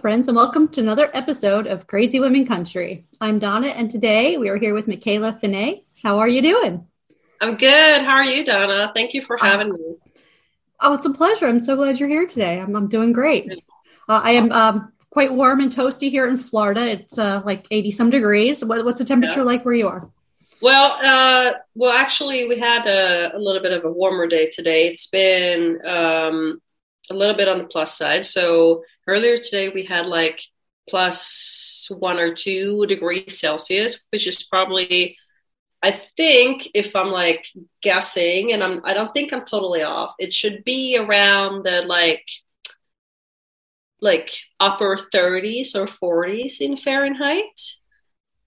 Friends, and welcome to another episode of Crazy Women Country. I'm Donna, and today we are here with Michaela Finney. How are you doing? I'm good. How are you, Donna? Thank you for having me. Oh, it's a pleasure. I'm so glad you're here today. I'm, I'm doing great. Uh, I am um, quite warm and toasty here in Florida. It's uh, like 80 some degrees. What, what's the temperature yeah. like where you are? Well, uh, well, actually, we had a, a, little bit of a warmer day today. It's been um, a little bit on the plus side. So earlier today we had like plus one or two degrees Celsius, which is probably I think if I'm like guessing, and I'm I don't think I'm totally off, it should be around the like like upper 30s or 40s in Fahrenheit.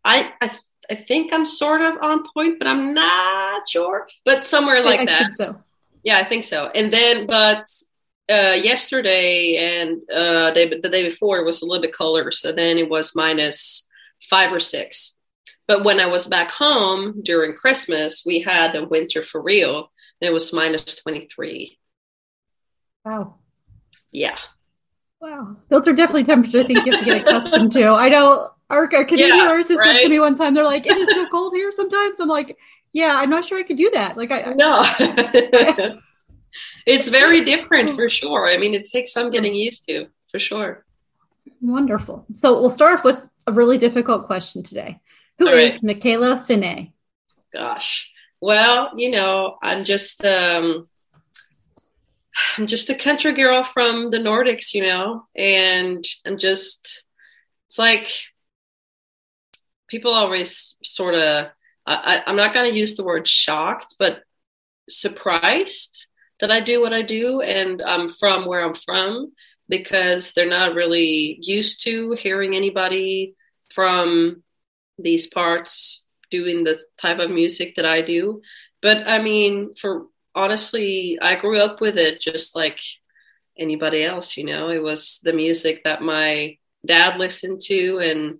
I I, I think I'm sort of on point, but I'm not sure. But somewhere like I that. so. Yeah, I think so. And then, but uh, yesterday and uh, day, the day before it was a little bit colder, so then it was minus five or six. But when I was back home during Christmas, we had a winter for real, and it was minus twenty three. Wow. Yeah. Wow, those are definitely temperatures I think you have to get accustomed to. I know our, our Canadian yeah, artists right? said to me one time, they're like, "It is so cold here sometimes." I'm like, "Yeah, I'm not sure I could do that." Like, I no. It's very different for sure. I mean, it takes some getting used to for sure. Wonderful. So we'll start off with a really difficult question today. Who All is right. Michaela Finney? Gosh. Well, you know, I'm just um I'm just a country girl from the Nordics, you know, and I'm just it's like people always sort of I, I'm not going to use the word shocked, but surprised that I do what I do and I'm from where I'm from because they're not really used to hearing anybody from these parts doing the type of music that I do. But I mean, for honestly, I grew up with it just like anybody else, you know, it was the music that my dad listened to and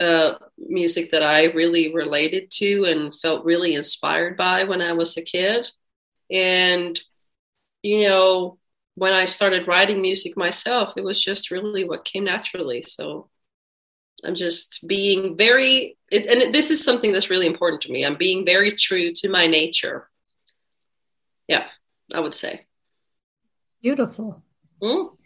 uh, music that I really related to and felt really inspired by when I was a kid. And you know, when I started writing music myself, it was just really what came naturally. So I'm just being very, it, and this is something that's really important to me. I'm being very true to my nature. Yeah, I would say. Beautiful. Mm?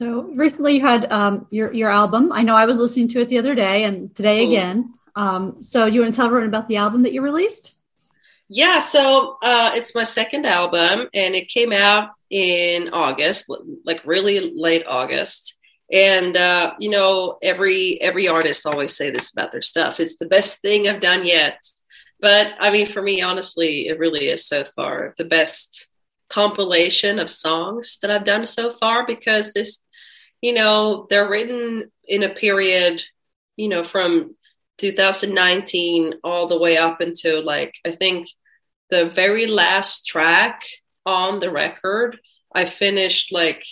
So recently you had um, your your album. I know I was listening to it the other day and today mm. again. Um, so do you want to tell everyone about the album that you released? Yeah, so uh, it's my second album, and it came out in August, like really late August. And uh, you know, every every artist always say this about their stuff. It's the best thing I've done yet. But I mean, for me, honestly, it really is so far the best compilation of songs that I've done so far because this, you know, they're written in a period, you know, from 2019 all the way up until like I think the very last track on the record I finished like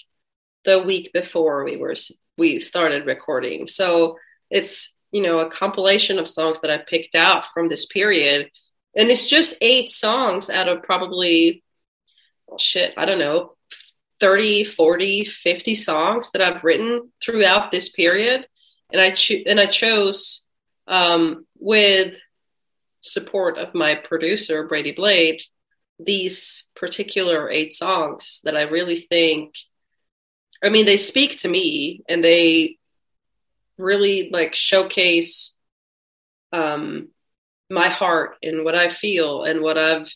the week before we were we started recording. So it's you know a compilation of songs that I picked out from this period and it's just eight songs out of probably well, shit, I don't know, 30, 40, 50 songs that I've written throughout this period and I cho- and I chose um, with support of my producer Brady Blade these particular eight songs that I really think I mean they speak to me and they really like showcase um my heart and what I feel and what I've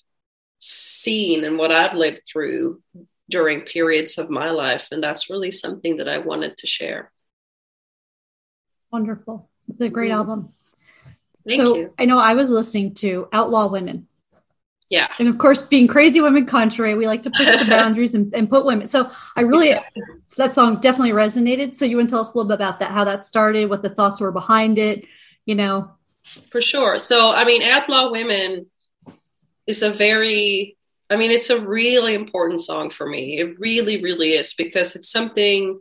seen and what I've lived through during periods of my life and that's really something that I wanted to share. Wonderful. It's a great mm-hmm. album. Thank so you. I know I was listening to Outlaw Women. Yeah. And of course, being crazy women country, we like to push the boundaries and, and put women. So I really, exactly. that song definitely resonated. So you want to tell us a little bit about that, how that started, what the thoughts were behind it, you know? For sure. So, I mean, Outlaw Women is a very, I mean, it's a really important song for me. It really, really is because it's something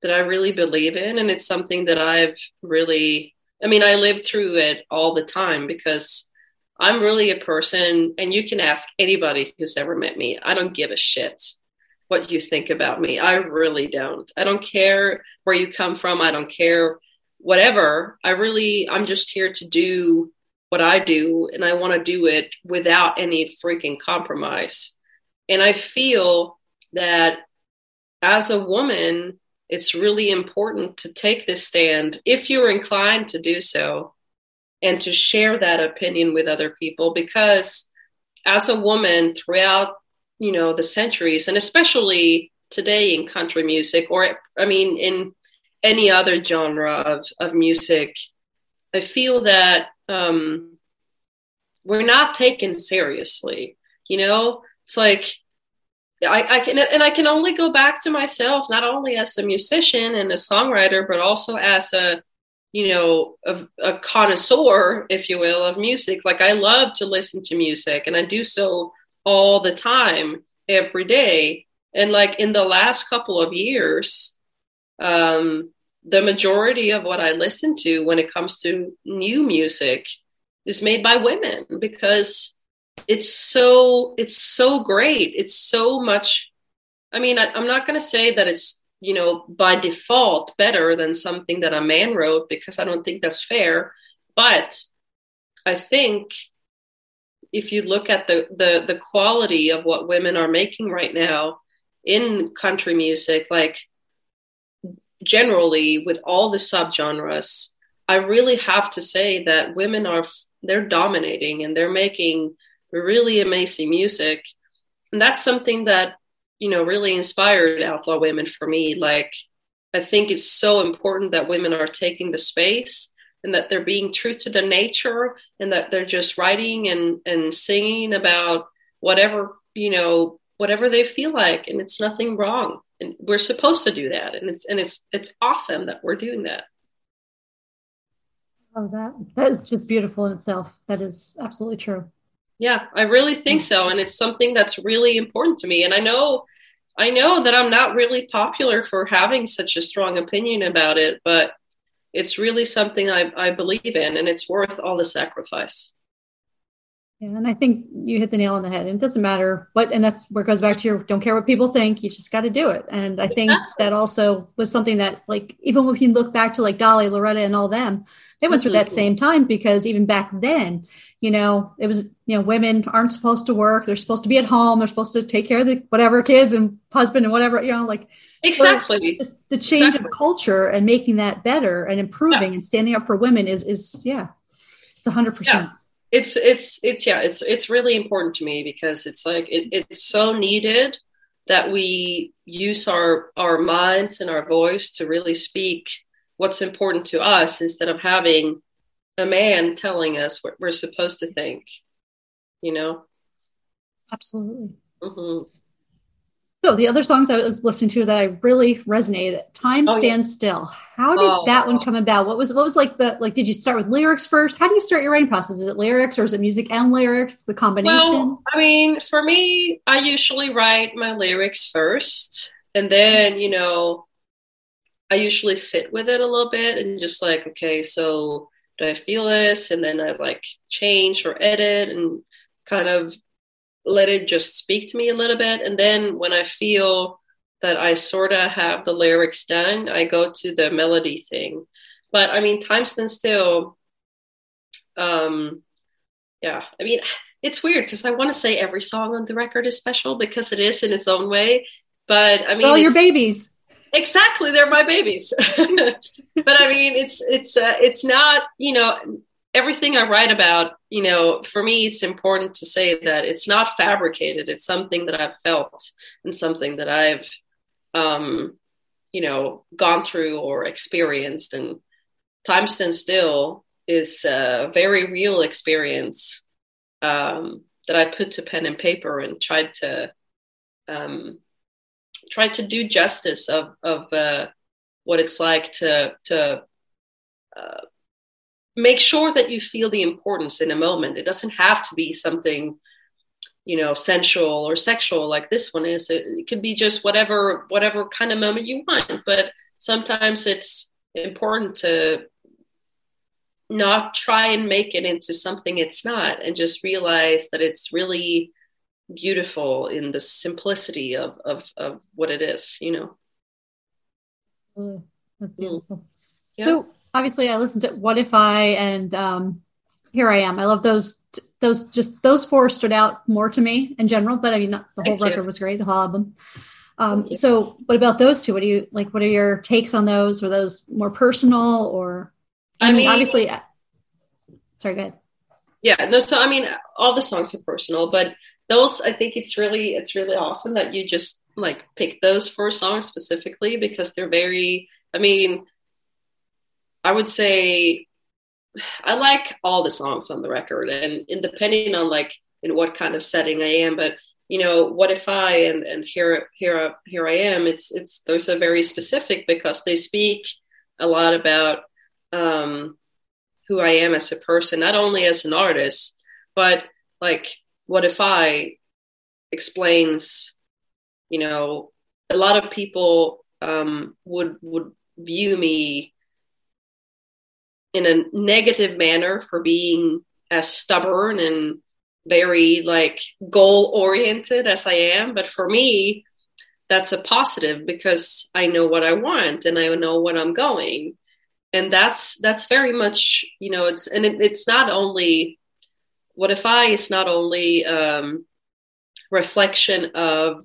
that I really believe in. And it's something that I've really, I mean, I live through it all the time because I'm really a person, and you can ask anybody who's ever met me. I don't give a shit what you think about me. I really don't. I don't care where you come from. I don't care whatever. I really, I'm just here to do what I do, and I want to do it without any freaking compromise. And I feel that as a woman, it's really important to take this stand if you're inclined to do so and to share that opinion with other people because as a woman throughout you know the centuries and especially today in country music or i mean in any other genre of, of music i feel that um, we're not taken seriously you know? It's like I, I can and i can only go back to myself not only as a musician and a songwriter but also as a you know, a, a connoisseur, if you will, of music. Like I love to listen to music and I do so all the time, every day. And like in the last couple of years, um, the majority of what I listen to when it comes to new music is made by women because it's so it's so great. It's so much. I mean, I, I'm not going to say that it's you know, by default better than something that a man wrote because I don't think that's fair. But I think if you look at the the the quality of what women are making right now in country music, like generally with all the subgenres, I really have to say that women are they're dominating and they're making really amazing music. And that's something that you know, really inspired outlaw women for me. Like, I think it's so important that women are taking the space and that they're being true to the nature and that they're just writing and, and singing about whatever, you know, whatever they feel like. And it's nothing wrong. And we're supposed to do that. And it's, and it's, it's awesome that we're doing that. Oh, that, that is just beautiful in itself. That is absolutely true. Yeah, I really think so. And it's something that's really important to me. And I know I know that I'm not really popular for having such a strong opinion about it, but it's really something I, I believe in and it's worth all the sacrifice. Yeah, and I think you hit the nail on the head. And it doesn't matter what, and that's where it goes back to your don't care what people think. You just got to do it. And I think exactly. that also was something that, like, even when you look back to like Dolly, Loretta, and all them, they went through that mm-hmm. same time because even back then, you know, it was, you know, women aren't supposed to work. They're supposed to be at home. They're supposed to take care of the whatever kids and husband and whatever, you know, like exactly so the change exactly. of culture and making that better and improving yeah. and standing up for women is, is, yeah, it's a hundred percent it's it's it's yeah it's it's really important to me because it's like it, it's so needed that we use our our minds and our voice to really speak what's important to us instead of having a man telling us what we're supposed to think you know absolutely mm-hmm. So the other songs I was listening to that I really resonated, "Time oh, Stands yeah. Still." How did oh, that one come about? What was what was like the like? Did you start with lyrics first? How do you start your writing process? Is it lyrics or is it music and lyrics? The combination. Well, I mean, for me, I usually write my lyrics first, and then you know, I usually sit with it a little bit and just like, okay, so do I feel this? And then I like change or edit and kind of let it just speak to me a little bit. And then when I feel that I sort of have the lyrics done, I go to the melody thing. But I mean, Time Stands Still, um, yeah, I mean, it's weird because I want to say every song on the record is special because it is in its own way. But I mean, all your babies. Exactly, they're my babies. but I mean, it's it's uh, it's not you know everything I write about, you know, for me, it's important to say that it's not fabricated. It's something that I've felt and something that I've, um, you know, gone through or experienced. And Time Stands Still is a very real experience um, that I put to pen and paper and tried to um, tried to do justice of of uh, what it's like to to uh, make sure that you feel the importance in a moment. It doesn't have to be something you know sensual or sexual like this one is. It, it could be just whatever whatever kind of moment you want, but sometimes it's important to not try and make it into something it's not and just realize that it's really beautiful in the simplicity of of, of what it is you know? Mm, that's beautiful. Mm. yeah. so obviously i listened to what if i and um here i am. I love those those just those four stood out more to me in general but i mean the whole Thank record you. was great the whole album. Um, so what about those two? What do you like what are your takes on those? Were those more personal or i, I mean, mean obviously uh, sorry go ahead. Yeah no so i mean all the songs are personal but those i think it's really it's really awesome that you just like pick those four songs specifically because they're very i mean i would say i like all the songs on the record and, and depending on like in what kind of setting i am but you know what if i and and here here here i am it's it's those are very specific because they speak a lot about um who i am as a person not only as an artist but like what if I explains, you know, a lot of people um, would would view me in a negative manner for being as stubborn and very like goal oriented as I am. But for me, that's a positive because I know what I want and I know what I'm going. And that's that's very much, you know, it's and it, it's not only what if I is not only um, reflection of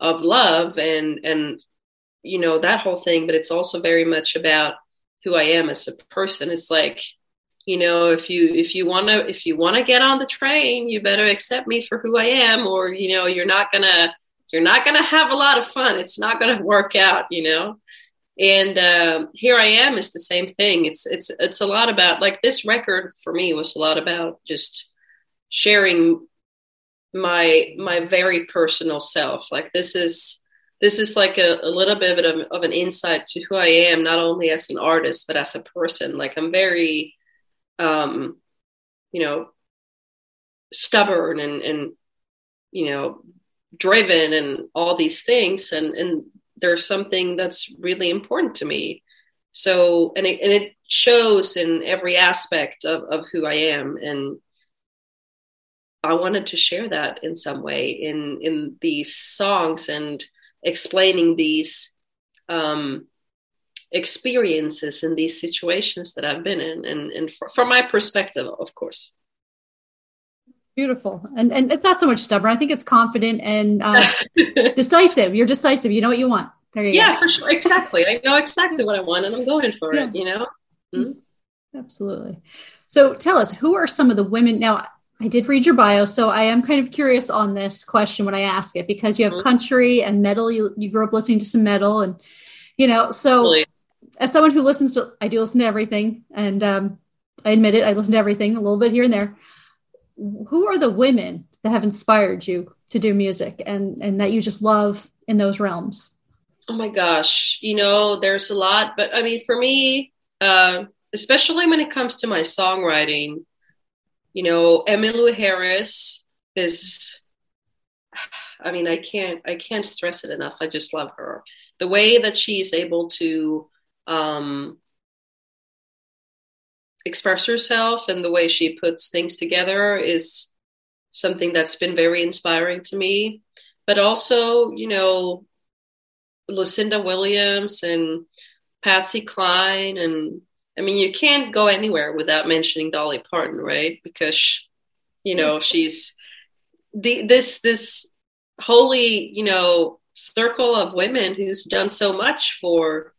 of love and and you know that whole thing, but it's also very much about who I am as a person. It's like you know if you if you want to if you want to get on the train, you better accept me for who I am, or you know you're not gonna you're not gonna have a lot of fun. It's not gonna work out, you know and um, here i am is the same thing it's it's it's a lot about like this record for me was a lot about just sharing my my very personal self. Like this is this is like a, a little bit of, of an insight to who i am not only as an artist but as a person. Like i'm very um you know stubborn and and you know driven and all these things. And and there's something that's really important to me. So and it, and it shows in every aspect of, of who i am. And I wanted to share that in some way in in these songs and explaining these um, experiences in these situations that I've been in, and and for, from my perspective, of course. Beautiful, and and it's not so much stubborn. I think it's confident and uh, decisive. You're decisive. You know what you want. There you go. yeah, go. for sure. Exactly. I know exactly what I want, and I'm going for yeah. it. You know. Mm-hmm. Absolutely. So tell us, who are some of the women now? I did read your bio, so I am kind of curious on this question when I ask it because you have mm-hmm. country and metal. You you grew up listening to some metal, and you know, so really? as someone who listens to, I do listen to everything, and um, I admit it, I listen to everything a little bit here and there. Who are the women that have inspired you to do music and and that you just love in those realms? Oh my gosh, you know, there's a lot, but I mean, for me, uh, especially when it comes to my songwriting you know, Emmylou Harris is I mean, I can't I can't stress it enough. I just love her. The way that she's able to um express herself and the way she puts things together is something that's been very inspiring to me. But also, you know, Lucinda Williams and Patsy Cline and I mean, you can't go anywhere without mentioning Dolly Parton, right? Because you know she's the this this holy you know circle of women who's done so much for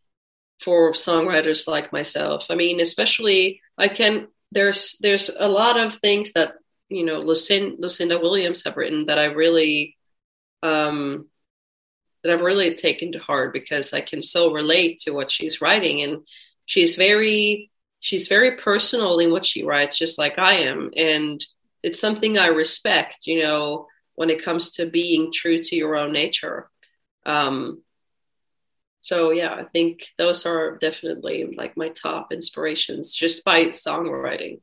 for songwriters like myself. I mean, especially I can there's there's a lot of things that you know Lucinda, Lucinda Williams have written that I really um that I've really taken to heart because I can so relate to what she's writing and she's very she's very personal in what she writes just like i am and it's something I respect, you know, when it comes to being true to your own nature. Um, so yeah, I think those are definitely like my top inspirations just by songwriting.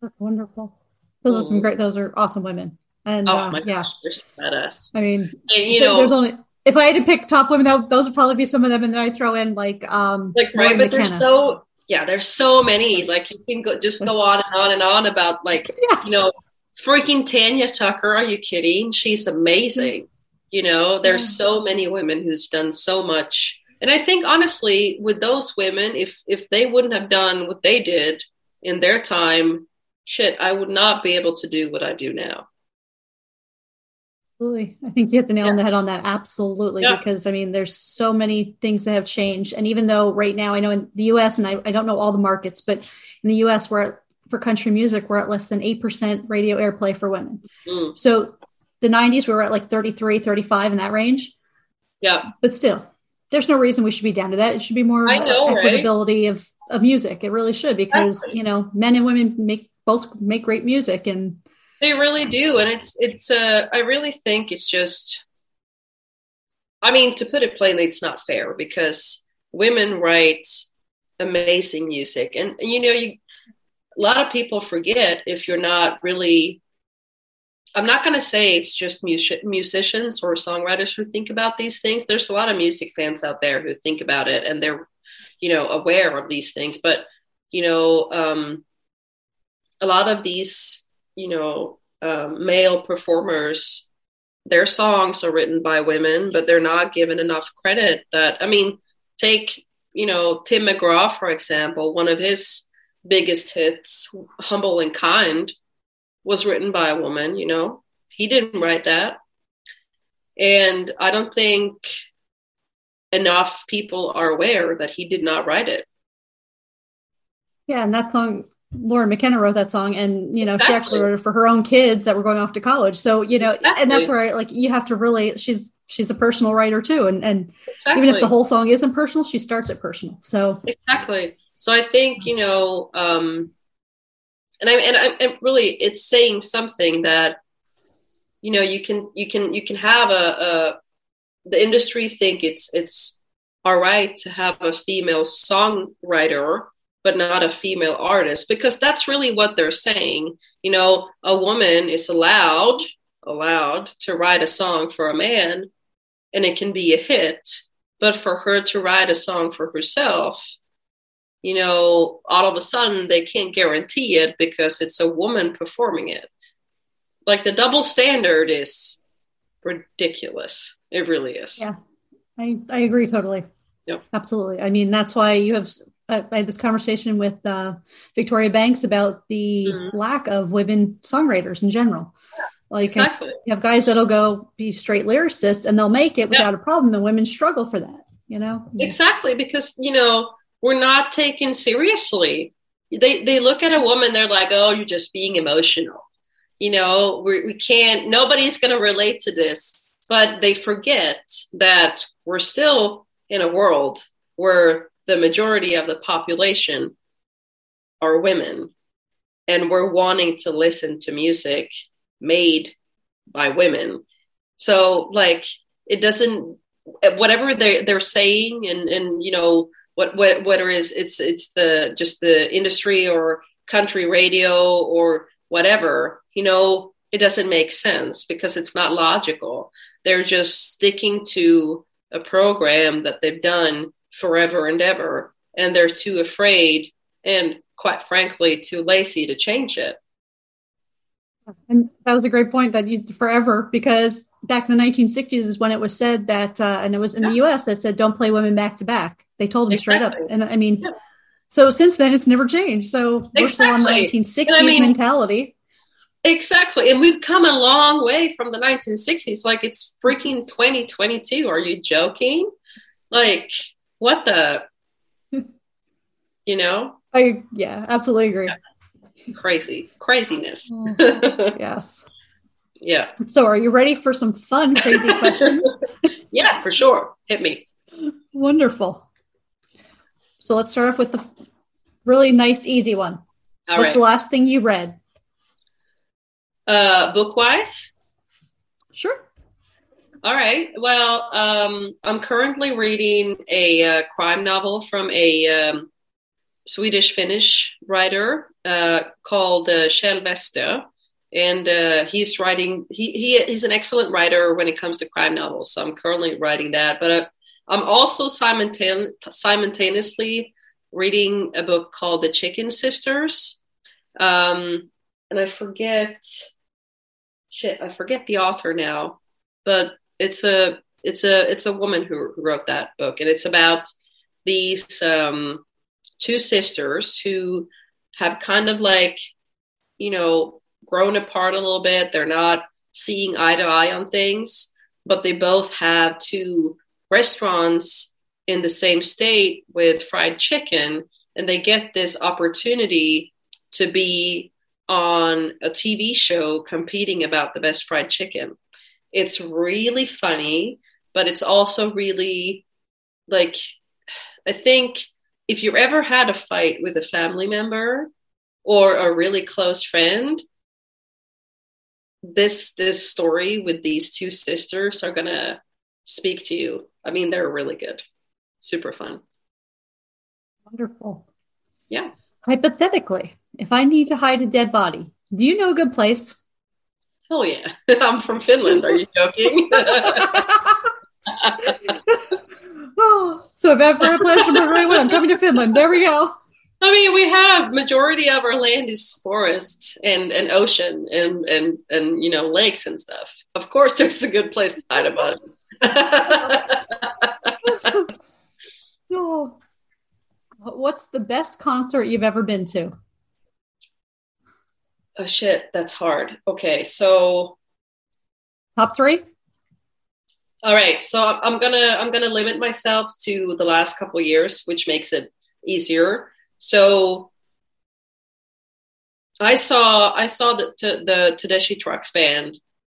That's wonderful. Those mm. are some mm-hmm. great. Those are awesome women. And oh uh, my yeah, gosh, they're so badass. I mean, and, you know, there's only if I had to pick top women, those would probably be some of them, and then I throw in like um like right, but there's so yeah, there's so many. Like you can go just go on and on and on about like yeah. you know freaking Tanya Tucker. Are you kidding? She's amazing. You know, there's yeah. so many women who's done so much. And I think honestly, with those women, if if they wouldn't have done what they did in their time, shit, I would not be able to do what I do now. Absolutely. I think you hit the nail yeah. on the head on that. Absolutely. Yeah. Because I mean, there's so many things that have changed. And even though right now I know in the US and I, I don't know all the markets, but in the US we're at, for country music, we're at less than 8% radio airplay for women. Mm. So the 90s, we were at like 33, 35 in that range. Yeah. But still, there's no reason we should be down to that. It should be more know, equitability right? of, of music. It really should because, exactly. you know, men and women make both make great music and they really do, and it's it's. Uh, I really think it's just. I mean, to put it plainly, it's not fair because women write amazing music, and you know, you a lot of people forget if you're not really. I'm not going to say it's just music, musicians or songwriters who think about these things. There's a lot of music fans out there who think about it and they're, you know, aware of these things. But you know, um, a lot of these you know, um, male performers, their songs are written by women, but they're not given enough credit. That I mean, take you know Tim McGraw for example. One of his biggest hits, "Humble and Kind," was written by a woman. You know, he didn't write that, and I don't think enough people are aware that he did not write it. Yeah, and that song Lori McKenna wrote that song and you know exactly. she actually wrote it for her own kids that were going off to college so you know exactly. and that's where like you have to really she's she's a personal writer too and and exactly. even if the whole song isn't personal she starts it personal so exactly so i think you know um and i and i and really it's saying something that you know you can you can you can have a, a the industry think it's it's all right to have a female songwriter but not a female artist because that's really what they're saying. You know a woman is allowed allowed to write a song for a man and it can be a hit but for her to write a song for herself you know all of a sudden they can't guarantee it because it's a woman performing it. Like the double standard is ridiculous. It really is. Yeah. I i agree totally. Yep. Absolutely. I mean, that's why you have I had this conversation with uh, Victoria Banks about the mm-hmm. lack of women songwriters in general. Yeah, like exactly. you have guys that'll go be straight lyricists and they'll make it without yeah. a problem, and women struggle for that. You know exactly because you know we're not taken seriously. They they look at a woman, they're like, oh, you're just being emotional. You know, we're, we can't. Nobody's going to relate to this, but they forget that we're still in a world where the majority of the population are women. And we're wanting to listen to music made by women. So like it doesn't whatever they they're saying and and you know what what whether is it's it's the just the industry or country radio or whatever you know it doesn't make sense because it's not logical. They're just sticking to a program that they've done forever and ever. And they're too afraid and, quite frankly, too lazy to change it. And that was a great point that you forever because back in the 1960s is when it was said that, uh, and it was in yeah. the US that said, don't play women back to back. They told them exactly. straight up. And I mean, yeah. so since then it's never changed. So exactly. we're still on the 1960s I mean, mentality. Exactly. And we've come a long way from the 1960s. Like it's freaking 2022. Are you joking? Like, what the you know i yeah absolutely agree yeah. crazy craziness mm. yes yeah so are you ready for some fun crazy questions yeah for sure hit me wonderful so let's start off with the really nice easy one All what's right. the last thing you read Uh, book wise? Sure. All right. Well, um, I'm currently reading a uh, crime novel from a um, Swedish Finnish writer uh, called uh, Wester. And uh, he's writing, he, he, he's an excellent writer when it comes to crime novels. So I'm currently writing that. But uh, I'm also simultane- simultaneously reading a book called The Chicken Sisters. Um, and I forget, shit, I forget the author now, but it's a, it's a, it's a woman who, who wrote that book. And it's about these um, two sisters who have kind of like, you know, grown apart a little bit. They're not seeing eye to eye on things, but they both have two restaurants in the same state with fried chicken, and they get this opportunity to be on a TV show competing about the best fried chicken. It's really funny, but it's also really like, I think if you ever had a fight with a family member or a really close friend, this this story with these two sisters are gonna speak to you. I mean, they're really good, super fun. Wonderful. Yeah. Hypothetically, if I need to hide a dead body, do you know a good place? Hell yeah. I'm from Finland. Are you joking? oh, so if ever a place to murder anyone, I'm coming to Finland. There we go. I mean, we have majority of our land is forest and, and ocean and, and, and, you know, lakes and stuff. Of course, there's a good place to hide a body. oh. What's the best concert you've ever been to? Oh shit, that's hard. Okay, so top three. All right, so I'm gonna I'm gonna limit myself to the last couple years, which makes it easier. So I saw I saw the the Tedeschi Trucks band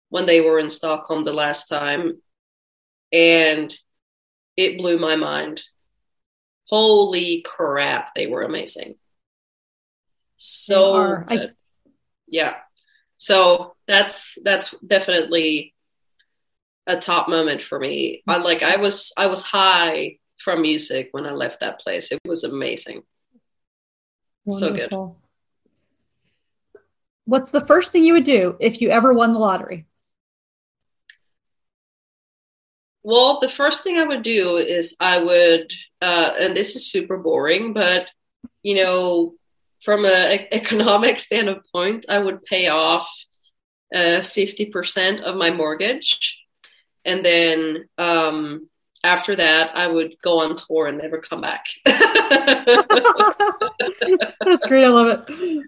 when they were in Stockholm the last time, and it blew my mind. Holy crap, they were amazing. So I... yeah. So that's that's definitely a top moment for me. I like I was I was high from music when I left that place. It was amazing. Wonderful. So good. What's the first thing you would do if you ever won the lottery? Well, the first thing I would do is I would, uh, and this is super boring, but you know, from an economic standpoint, I would pay off uh, fifty uh, percent of my mortgage, and then um, after that, I would go on tour and never come back. That's great. I love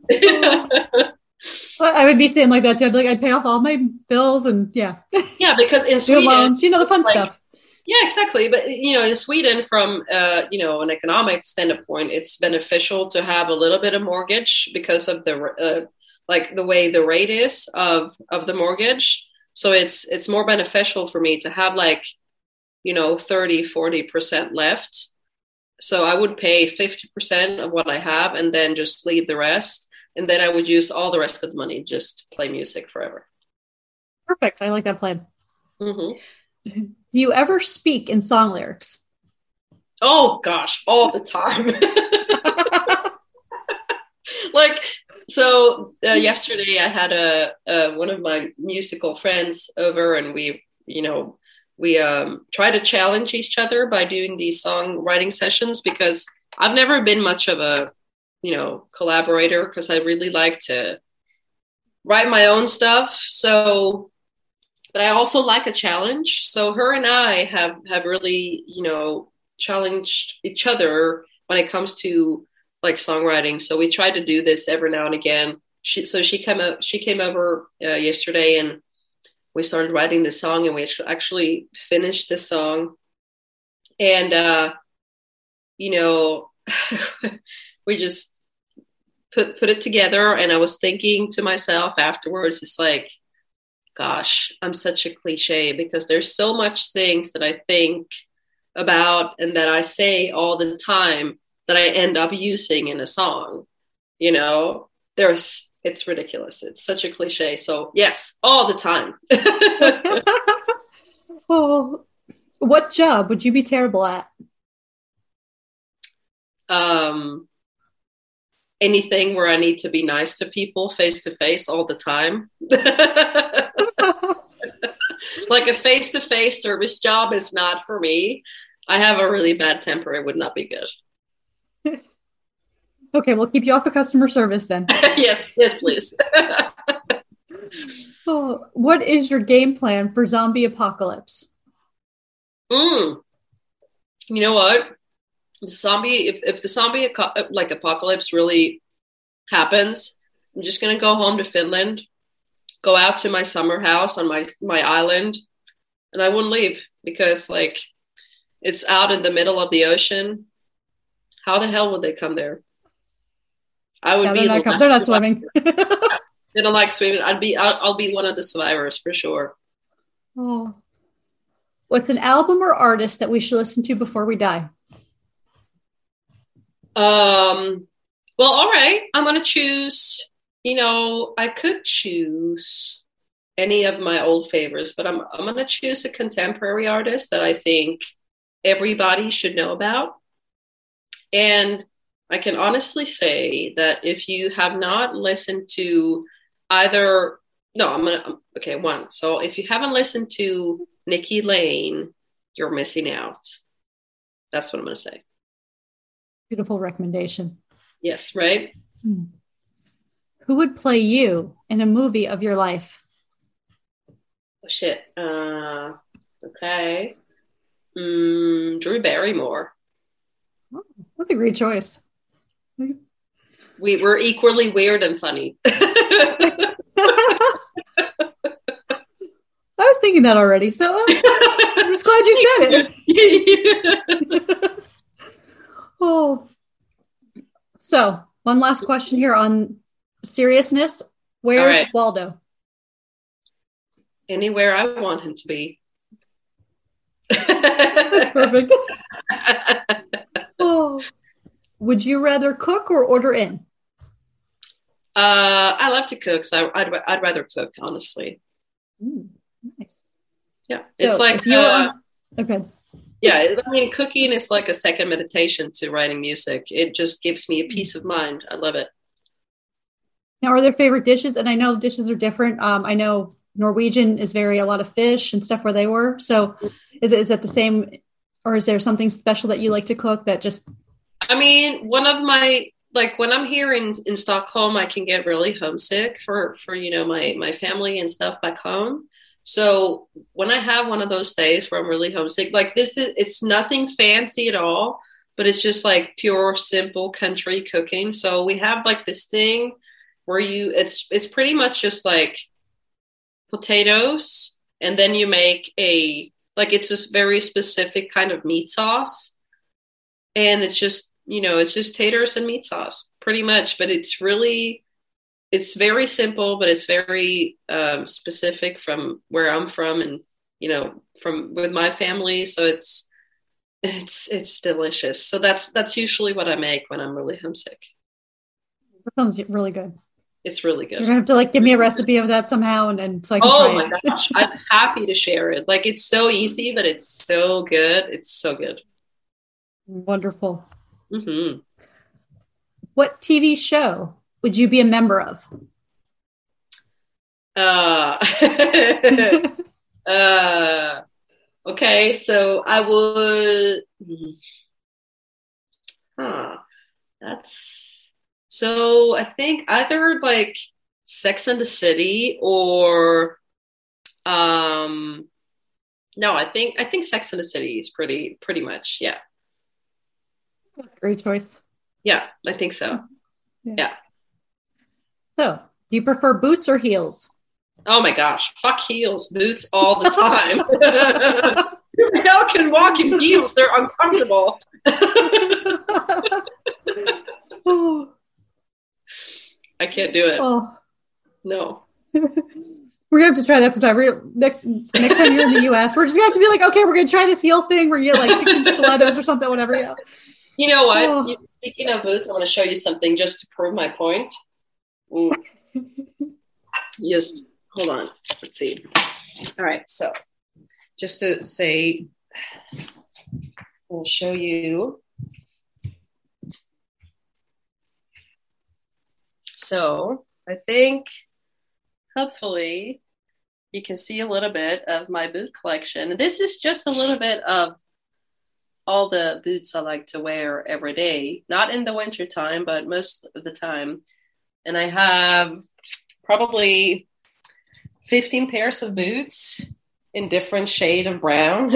it. I would be saying like that too. I'd be like, I'd pay off all my bills and yeah. Yeah, because in Sweden, loans, you know, the fun like, stuff. Yeah, exactly. But you know, in Sweden, from uh, you know an economic standpoint, it's beneficial to have a little bit of mortgage because of the uh, like the way the rate is of of the mortgage. So it's it's more beneficial for me to have like you know 30 40% left so i would pay 50% of what i have and then just leave the rest and then i would use all the rest of the money just to play music forever perfect i like that plan mm-hmm. do you ever speak in song lyrics oh gosh all the time like so uh, yesterday i had a, a one of my musical friends over and we you know we um, try to challenge each other by doing these songwriting sessions because I've never been much of a you know collaborator because I really like to write my own stuff. So, but I also like a challenge. So her and I have have really you know challenged each other when it comes to like songwriting. So we try to do this every now and again. She, so she came up, she came over uh, yesterday and we started writing the song and we actually finished the song and uh you know we just put put it together and i was thinking to myself afterwards it's like gosh i'm such a cliche because there's so much things that i think about and that i say all the time that i end up using in a song you know there's It's ridiculous. It's such a cliche. So yes, all the time. oh, what job would you be terrible at? Um, anything where I need to be nice to people face to face all the time. like a face to face service job is not for me. I have a really bad temper. It would not be good. okay, we'll keep you off of customer service then. yes, yes, please. oh, what is your game plan for zombie apocalypse? Mm. You know what? The zombie, if, if the zombie like apocalypse really happens, I'm just gonna go home to Finland, go out to my summer house on my my island, and I wouldn't leave because like it's out in the middle of the ocean. How the hell would they come there? I would yeah, be. They're, the not, they're not swimming. they don't like swimming. I'd be. I'll, I'll be one of the survivors for sure. Oh, what's an album or artist that we should listen to before we die? Um. Well, all right. I'm gonna choose. You know, I could choose any of my old favorites, but I'm I'm gonna choose a contemporary artist that I think everybody should know about. And I can honestly say that if you have not listened to either, no, I'm gonna, okay, one. So if you haven't listened to Nikki Lane, you're missing out. That's what I'm gonna say. Beautiful recommendation. Yes, right? Hmm. Who would play you in a movie of your life? Oh, shit. Uh, okay. Mm, Drew Barrymore. Oh, that's a great choice. We were equally weird and funny. I was thinking that already, so uh, I'm just glad you said it. oh, so one last question here on seriousness. Where's right. Waldo? Anywhere I want him to be. Perfect. oh. Would you rather cook or order in? Uh, I love to cook, so I'd, I'd rather cook, honestly. Mm, nice. Yeah, it's like uh, okay. Yeah, I mean, cooking is like a second meditation to writing music. It just gives me a peace of mind. I love it. Now, are there favorite dishes? And I know dishes are different. Um, I know Norwegian is very a lot of fish and stuff where they were. So is it is it the same or is there something special that you like to cook that just I mean, one of my like when I'm here in in Stockholm, I can get really homesick for for you know my my family and stuff back home. So when I have one of those days where I'm really homesick, like this is it's nothing fancy at all, but it's just like pure simple country cooking. So we have like this thing where you it's it's pretty much just like potatoes and then you make a like it's this very specific kind of meat sauce. And it's just you know it's just taters and meat sauce pretty much. But it's really it's very simple but it's very um, specific from where i'm from and you know from with my family. So it's it's it's delicious. So that's that's usually what i make when i'm really homesick. That sounds really good it's really good. You're gonna have to like give me a recipe of that somehow, and, and so I can. Oh my it. gosh, I'm happy to share it. Like it's so easy, but it's so good. It's so good. Wonderful. Mm-hmm. What TV show would you be a member of? Uh, uh, okay, so I would. Hmm. Huh. That's so I think either like Sex and the City or um no, I think I think Sex and the City is pretty pretty much, yeah. That's a great choice. Yeah, I think so. Yeah. yeah. So, do you prefer boots or heels? Oh my gosh, fuck heels, boots all the time. Who the hell can walk in heels? They're uncomfortable. I can't do it. Oh. No. we're gonna have to try that sometime. We're, next next time you're in the U.S., we're just gonna have to be like, okay, we're gonna try this heel thing. We're gonna get like six stilettos or something, whatever. Yeah. You know what? Oh. Speaking of boots, I want to show you something just to prove my point. Ooh. Just hold on. Let's see. All right. So just to say, I'll show you. So I think hopefully you can see a little bit of my boot collection. This is just a little bit of all the boots I like to wear every day, not in the winter time, but most of the time. And I have probably 15 pairs of boots in different shade of brown.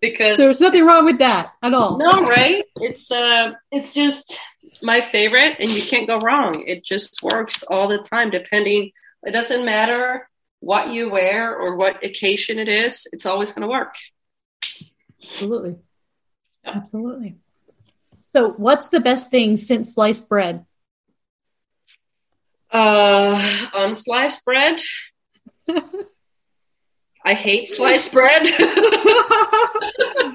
because there's nothing wrong with that at all. No, right? It's uh it's just my favorite and you can't go wrong. It just works all the time depending it doesn't matter what you wear or what occasion it is, it's always going to work. Absolutely. Absolutely. So, what's the best thing since sliced bread? Uh, unsliced bread. I hate sliced bread.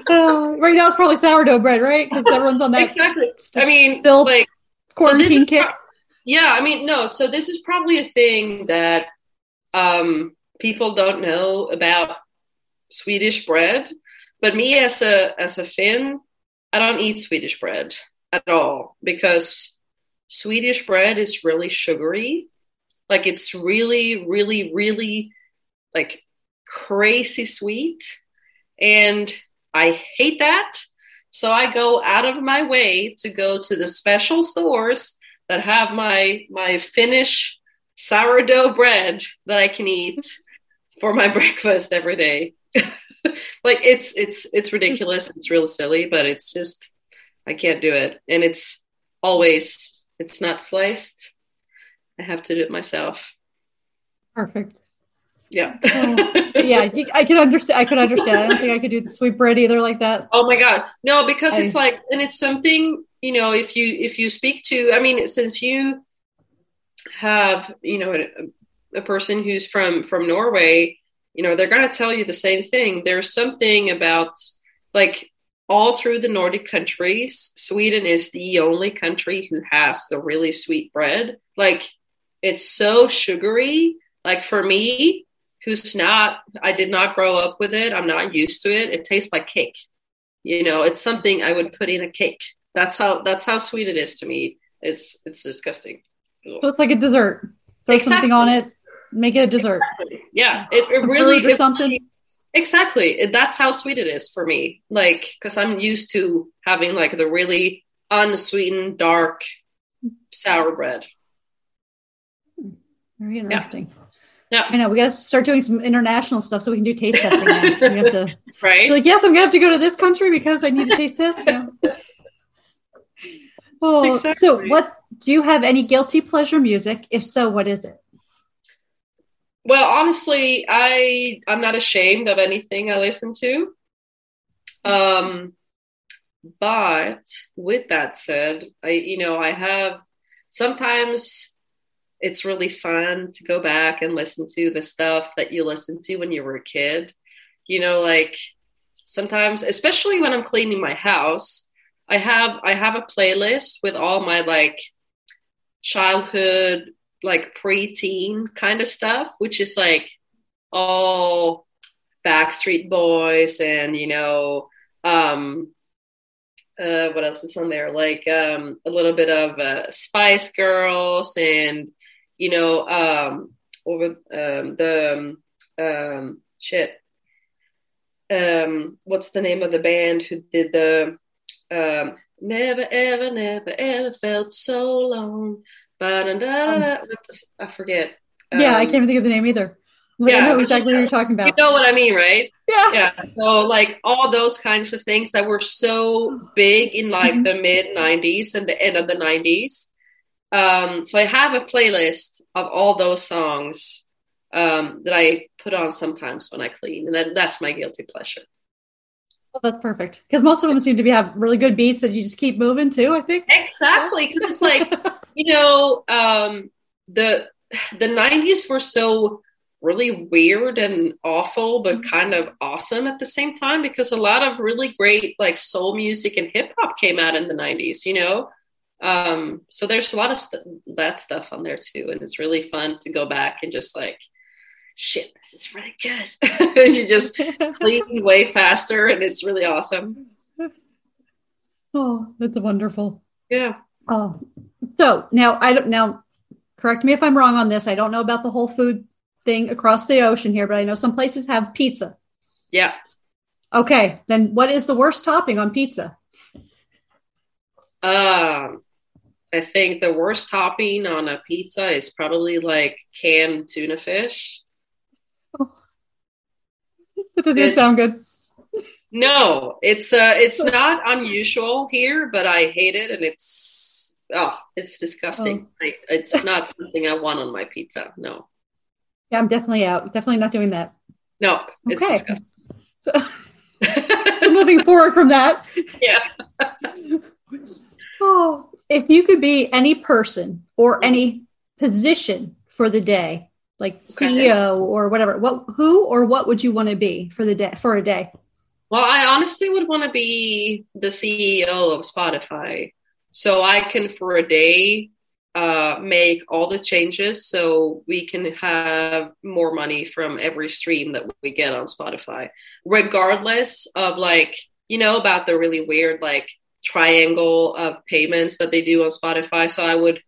uh, right now, it's probably sourdough bread, right? Because everyone's on that. Exactly. St- I mean, still like quarantine so kick. Pro- yeah, I mean, no. So this is probably a thing that um, people don't know about Swedish bread. But me, as a as a Finn, I don't eat Swedish bread at all because Swedish bread is really sugary. Like it's really, really, really like crazy sweet. And I hate that. So I go out of my way to go to the special stores that have my my Finnish sourdough bread that I can eat for my breakfast every day. like it's it's it's ridiculous. It's real silly, but it's just I can't do it. And it's always it's not sliced. I have to do it myself. Perfect. Yeah. oh, yeah, I can understand. I could understand. I don't think I could do the sweet bread either like that. Oh my god, no! Because I, it's like, and it's something you know. If you if you speak to, I mean, since you have you know a, a person who's from from Norway, you know they're going to tell you the same thing. There's something about like all through the Nordic countries, Sweden is the only country who has the really sweet bread. Like it's so sugary. Like for me, who's not i did not grow up with it. I'm not used to it. It tastes like cake. You know it's something i would put in a cake. That's how that's how sweet it is to me. It's it's disgusting. So it's like a dessert. Throw exactly. something on it. Make it a dessert. Exactly. yeah. It, it really or something. really, exactly. That's how sweet it is for me. Like because i'm used to having like the really unsweetened dark sour bread. Very interesting. yeah. Yeah. I know. We got to start doing some international stuff so we can do taste testing. Now. We have to, right? Like, yes, I'm going to have to go to this country because I need to taste test. Oh, exactly. so what do you have any guilty pleasure music? If so, what is it? Well, honestly, I I'm not ashamed of anything I listen to. Um, but with that said, I you know I have sometimes it's really fun to go back and listen to the stuff that you listened to when you were a kid. You know, like sometimes, especially when I'm cleaning my house, I have I have a playlist with all my like childhood, like preteen kind of stuff, which is like all Backstreet Boys and you know, um, uh, what else is on there? Like um, a little bit of uh, Spice Girls and you know, um, over um, the um, um, shit. Um, what's the name of the band who did the um, never ever never ever felt so long? Um, I forget. Yeah, I um, can't even think of the name either. But yeah, I know exactly what you're talking about. You know what I mean, right? Yeah. Yeah. So like all those kinds of things that were so big in like mm-hmm. the mid '90s and the end of the '90s um, so I have a playlist of all those songs um, that I put on sometimes when I clean, and then that's my guilty pleasure. Well, that's perfect because most of them seem to be have really good beats that you just keep moving to. I think exactly because it's like you know um, the the '90s were so really weird and awful, but mm-hmm. kind of awesome at the same time because a lot of really great like soul music and hip hop came out in the '90s. You know, Um, so there's a lot of st- that stuff on there too, and it's really fun to go back and just like, shit, this is really good. and you just clean way faster, and it's really awesome. Oh, that's wonderful. Yeah. Oh, so now I don't now. Correct me if I'm wrong on this. I don't know about the whole food thing across the ocean here, but I know some places have pizza. Yeah. Okay, then what is the worst topping on pizza? Um, I think the worst topping on a pizza is probably like canned tuna fish. That doesn't It's- sound good. No, it's uh, it's not unusual here, but I hate it, and it's oh, it's disgusting. I, it's not something I want on my pizza. No, Yeah, I'm definitely out. Definitely not doing that. no, it's Okay. disgusting. So moving forward from that. yeah. Oh, if you could be any person or any position for the day, like. CEO or whatever, what who or what would you want to be for the day for a day? Well, I honestly would want to be the CEO of Spotify, so I can for a day uh, make all the changes, so we can have more money from every stream that we get on Spotify, regardless of like you know about the really weird like triangle of payments that they do on Spotify. So I would,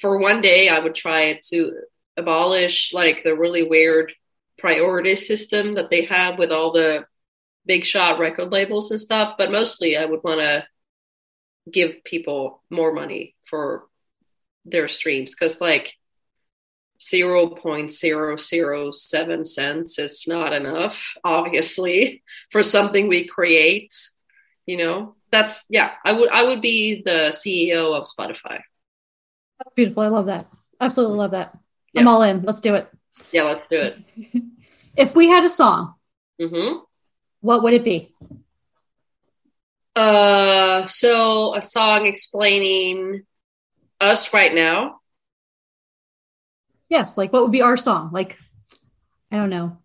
for one day, I would try to abolish like the really weird priority system that they have with all the big shot record labels and stuff. But mostly, I would want to give people more money for their streams because, like, 0.007 cents is not enough, obviously, for something we create. You know, that's yeah. I would I would be the CEO of Spotify. Beautiful. I love that. Absolutely love that. I'm all in. Let's do it. Yeah, let's do it. If we had a song, hmm what would it be? Uh, so a song explaining us right now. Yes, like what would be our song? Like, I don't know.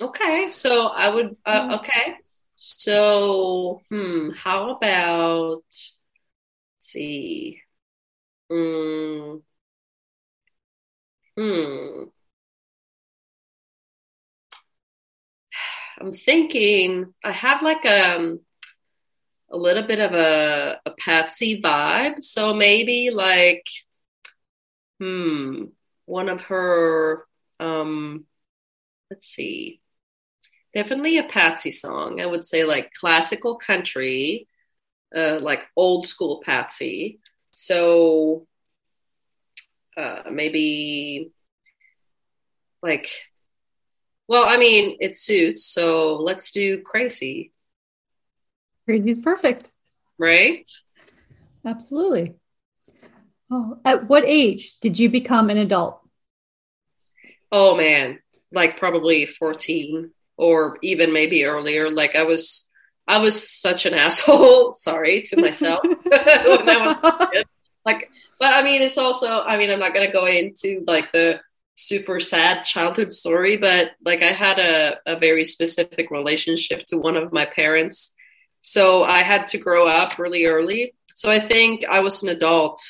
Okay, so I would. Uh, okay, so hmm, how about? See. Hmm. Hmm. I'm thinking I have like um a little bit of a a Patsy vibe, so maybe like hmm one of her um let's see definitely a Patsy song. I would say like classical country, uh, like old school Patsy. So uh, maybe like, well, I mean, it suits. So let's do crazy, Crazy's perfect. right? Absolutely. Oh, at what age did you become an adult? Oh man, like probably 14 or even maybe earlier. Like I was, I was such an asshole. Sorry to myself I. Like, but I mean, it's also, I mean, I'm not to go into like the super sad childhood story, but like I had a, a very specific relationship to one of my parents. So I had to grow up really early. So I think I was an adult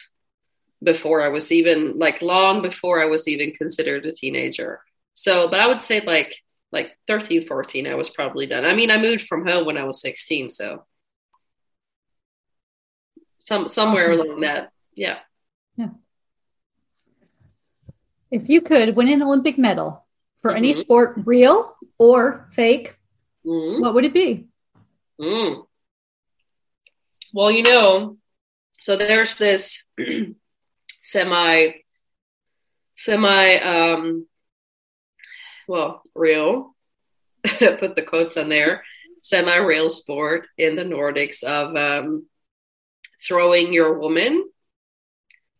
before I was even like long before I was even considered a teenager. So, but I would say like like 13, 14, I was probably done. I mean, I moved from home when I was 16, so some somewhere along that. Yeah. Yeah. If you could win an Olympic medal for any Mhm. sport, real or fake, Mm, what would it be? mm. Well, you know, so there's this semi semi um well, real put the quotes on there semi real sport in the Nordics of um throwing your woman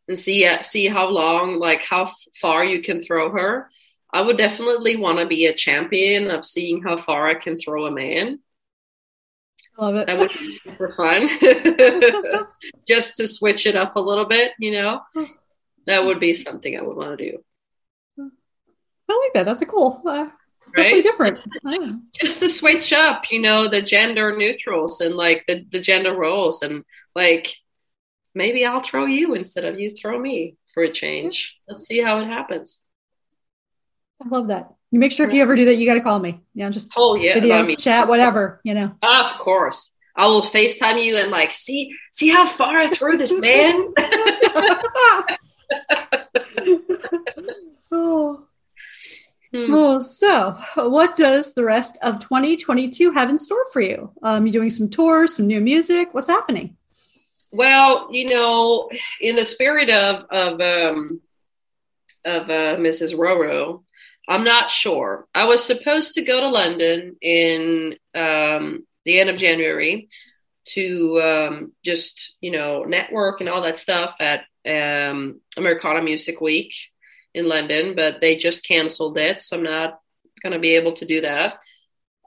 and see uh, see how long like how f- far you can throw her i would definitely want to be a champion of seeing how far i can throw a man I Love it. that would be super fun just to switch it up a little bit you know that would be something i would want to do I like that. That's a cool. Uh, right different. Just to switch up you know the gender neutrals and like the, the gender roles and like maybe I'll throw you instead of you throw me for a change. Let's see how it happens. I love that. You make sure if you ever do that, you got to call me. You know, just oh yeah, video, I mean, chat, whatever. You know. Of course, I will Facetime you and like see see how far I threw this man. oh. Hmm. Well, so what does the rest of 2022 have in store for you? Um, you doing some tours, some new music? What's happening? Well, you know, in the spirit of of um, of uh, Mrs. Roro, I'm not sure. I was supposed to go to London in um, the end of January to um, just you know network and all that stuff at um, Americana Music Week in London, but they just canceled it, so I'm not going to be able to do that.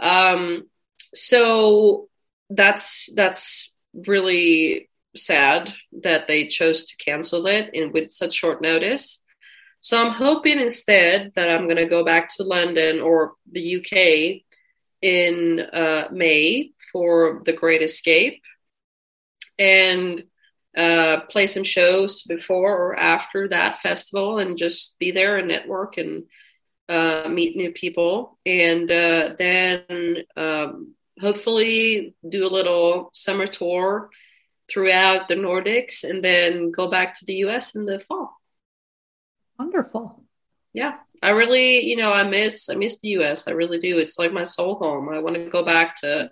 Um, so that's that's really sad that they chose to cancel it and with such short notice. So I'm hoping instead that I'm going to go back to London or the UK in uh, May for the Great Escape and uh, play some shows before or after that festival and just be there and network and uh, meet new people. And uh, then um, hopefully do a little summer tour throughout the Nordics and then go back to the US in the fall. Wonderful. Yeah. I really, you know, I miss I miss the US. I really do. It's like my soul home. I want to go back to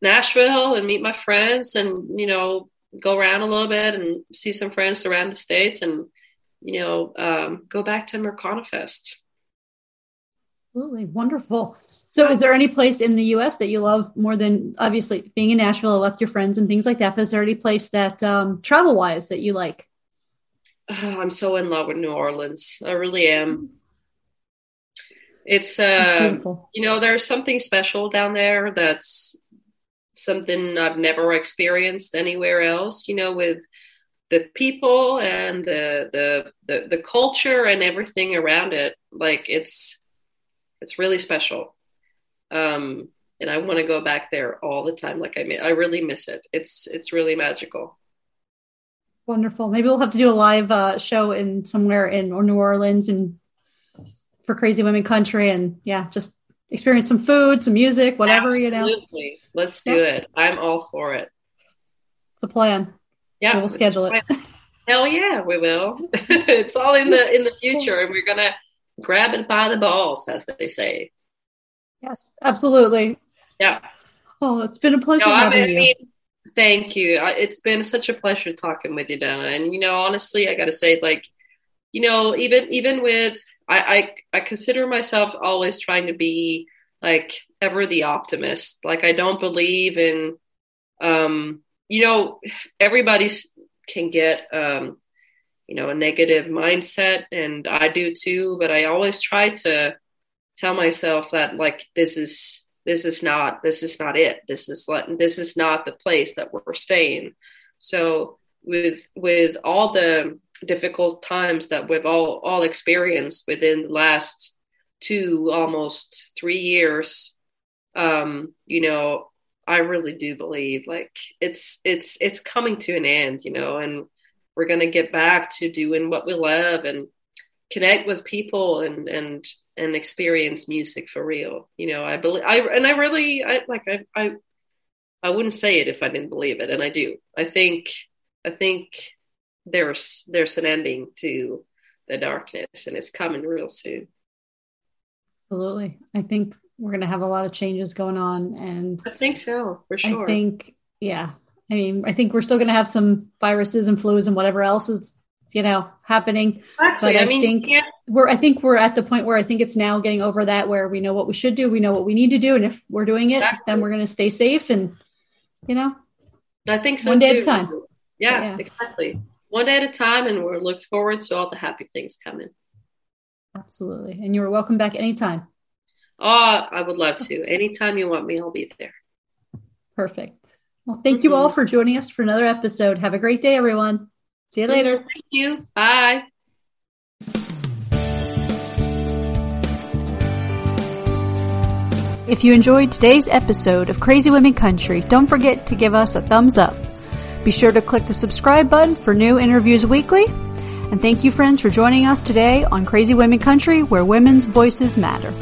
Nashville and meet my friends and, you know, go around a little bit and see some friends around the states and you know um, go back to Americana Fest. Absolutely wonderful. So, is there any place in the U.S. that you love more than obviously being in Nashville with your friends and things like that? But is there any place that um, travel wise that you like? Oh, I'm so in love with New Orleans. I really am. It's uh, you know, there's something special down there that's something I've never experienced anywhere else, you know, with the people and the the the, the culture and everything around it. Like it's it's really special. Um and I want to go back there all the time. Like I mean, I really miss it. It's it's really magical. Wonderful. Maybe we'll have to do a live uh, show in somewhere in or New Orleans and for Crazy Women Country, and yeah, just experience some food, some music, whatever, Absolutely. you know. Let's do it. I'm all for it. It's a plan. Yeah. We'll schedule it. Hell yeah, we will. it's all in the in the future and we're gonna grab it by the balls, as they say. Yes, absolutely. Yeah. Oh, it's been a pleasure no, having I mean, you. Thank you. It's been such a pleasure talking with you, Donna. And you know, honestly, I got to say, like, you know, even even with I, I I consider myself always trying to be like ever the optimist. Like I don't believe in um you know everybody can get um you know a negative mindset and I do too, but I always try to tell myself that like this is this is not this is not it. This is like this is not the place that we're staying. So with with all the difficult times that we've all all experienced within the last two almost three years. Um you know i really do believe like it's it's it's coming to an end you know and we're going to get back to doing what we love and connect with people and and and experience music for real. You know i believe i and i really i like i i i wouldn't say it if i didn't believe it and i do. I think i think there's there's an ending to the darkness and it's coming real soon absolutely i think we're going to have a lot of changes going on and i think so for sure i think yeah i mean i think we're still going to have some viruses and flus and whatever else is you know happening exactly. but i, I mean, think yeah. we're i think we're at the point where i think it's now getting over that where we know what we should do we know what we need to do and if we're doing it exactly. then we're going to stay safe and you know i think so one day too. at a time yeah, yeah. exactly one day at a time, and we're looking forward to all the happy things coming. Absolutely. And you're welcome back anytime. Oh, I would love to. Anytime you want me, I'll be there. Perfect. Well, thank mm-hmm. you all for joining us for another episode. Have a great day, everyone. See you later. Thank you. Bye. If you enjoyed today's episode of Crazy Women Country, don't forget to give us a thumbs up. Be sure to click the subscribe button for new interviews weekly. And thank you, friends, for joining us today on Crazy Women Country, where women's voices matter.